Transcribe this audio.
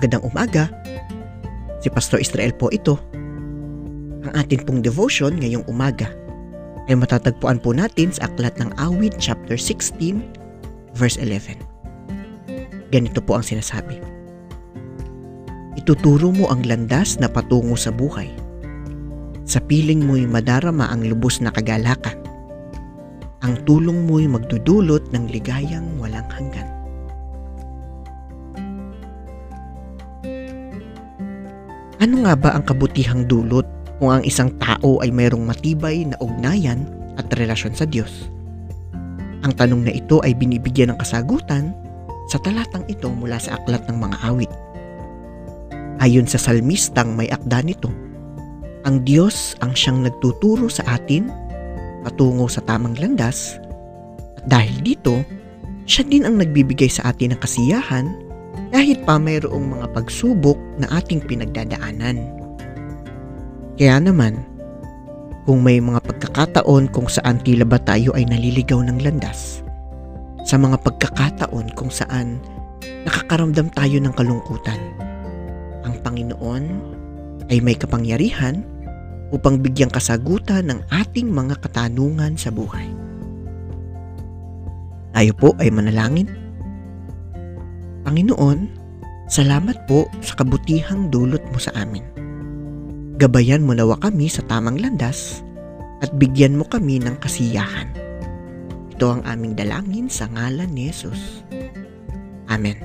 Magandang umaga. Si Pastor Israel po ito. Ang atin pong devotion ngayong umaga ay matatagpuan po natin sa Aklat ng Awit chapter 16 verse 11. Ganito po ang sinasabi. Ituturo mo ang landas na patungo sa buhay. Sa piling mo'y madarama ang lubos na kagalakan. Ang tulong mo'y magdudulot ng ligayang walang hanggan. Ano nga ba ang kabutihang dulot kung ang isang tao ay mayroong matibay na ugnayan at relasyon sa Diyos? Ang tanong na ito ay binibigyan ng kasagutan sa talatang ito mula sa aklat ng mga awit. Ayon sa salmistang may akda nito, ang Diyos ang siyang nagtuturo sa atin patungo sa tamang landas at dahil dito, siya din ang nagbibigay sa atin ng kasiyahan kahit pa mayroong mga pagsubok na ating pinagdadaanan. Kaya naman, kung may mga pagkakataon kung saan tila ba tayo ay naliligaw ng landas, sa mga pagkakataon kung saan nakakaramdam tayo ng kalungkutan, ang Panginoon ay may kapangyarihan upang bigyang kasagutan ng ating mga katanungan sa buhay. Tayo po ay manalangin. Panginoon, salamat po sa kabutihang dulot mo sa amin. Gabayan mo nawa kami sa tamang landas at bigyan mo kami ng kasiyahan. Ito ang aming dalangin sa ngalan ni Jesus. Amen.